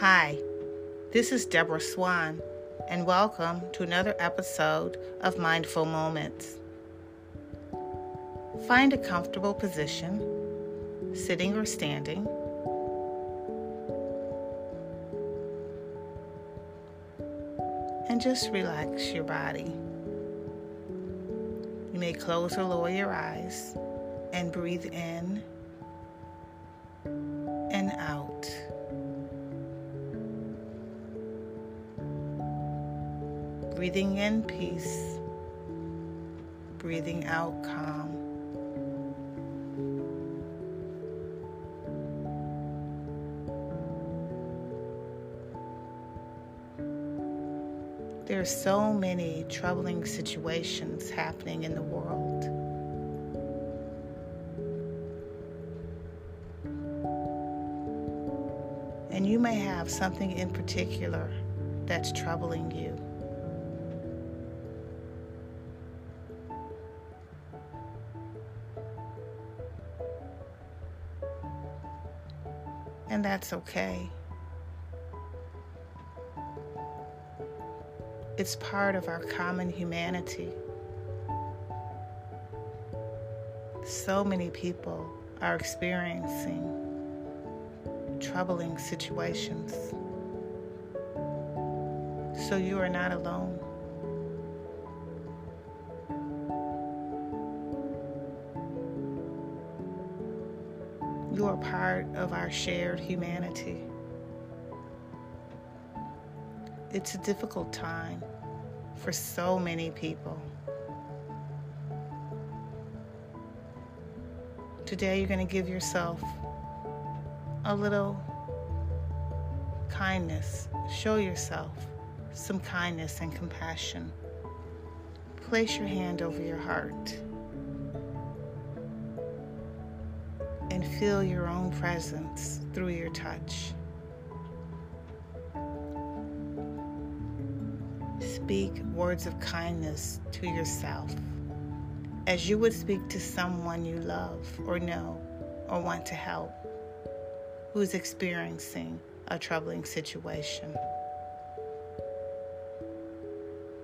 Hi, this is Deborah Swan, and welcome to another episode of Mindful Moments. Find a comfortable position, sitting or standing. And just relax your body. You may close or lower your eyes and breathe in and out. Breathing in peace, breathing out calm. There are so many troubling situations happening in the world. And you may have something in particular that's troubling you. And that's okay. It's part of our common humanity. So many people are experiencing troubling situations. So you are not alone. You are part of our shared humanity. It's a difficult time for so many people. Today, you're going to give yourself a little kindness. Show yourself some kindness and compassion. Place your hand over your heart and feel your own presence through your touch. Speak words of kindness to yourself as you would speak to someone you love or know or want to help who is experiencing a troubling situation.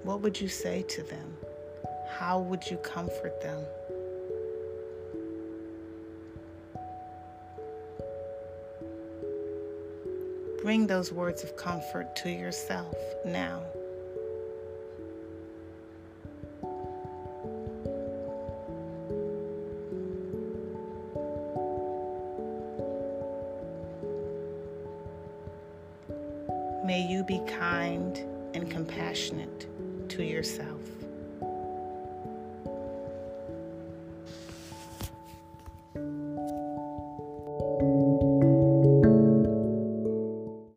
What would you say to them? How would you comfort them? Bring those words of comfort to yourself now. May you be kind and compassionate to yourself.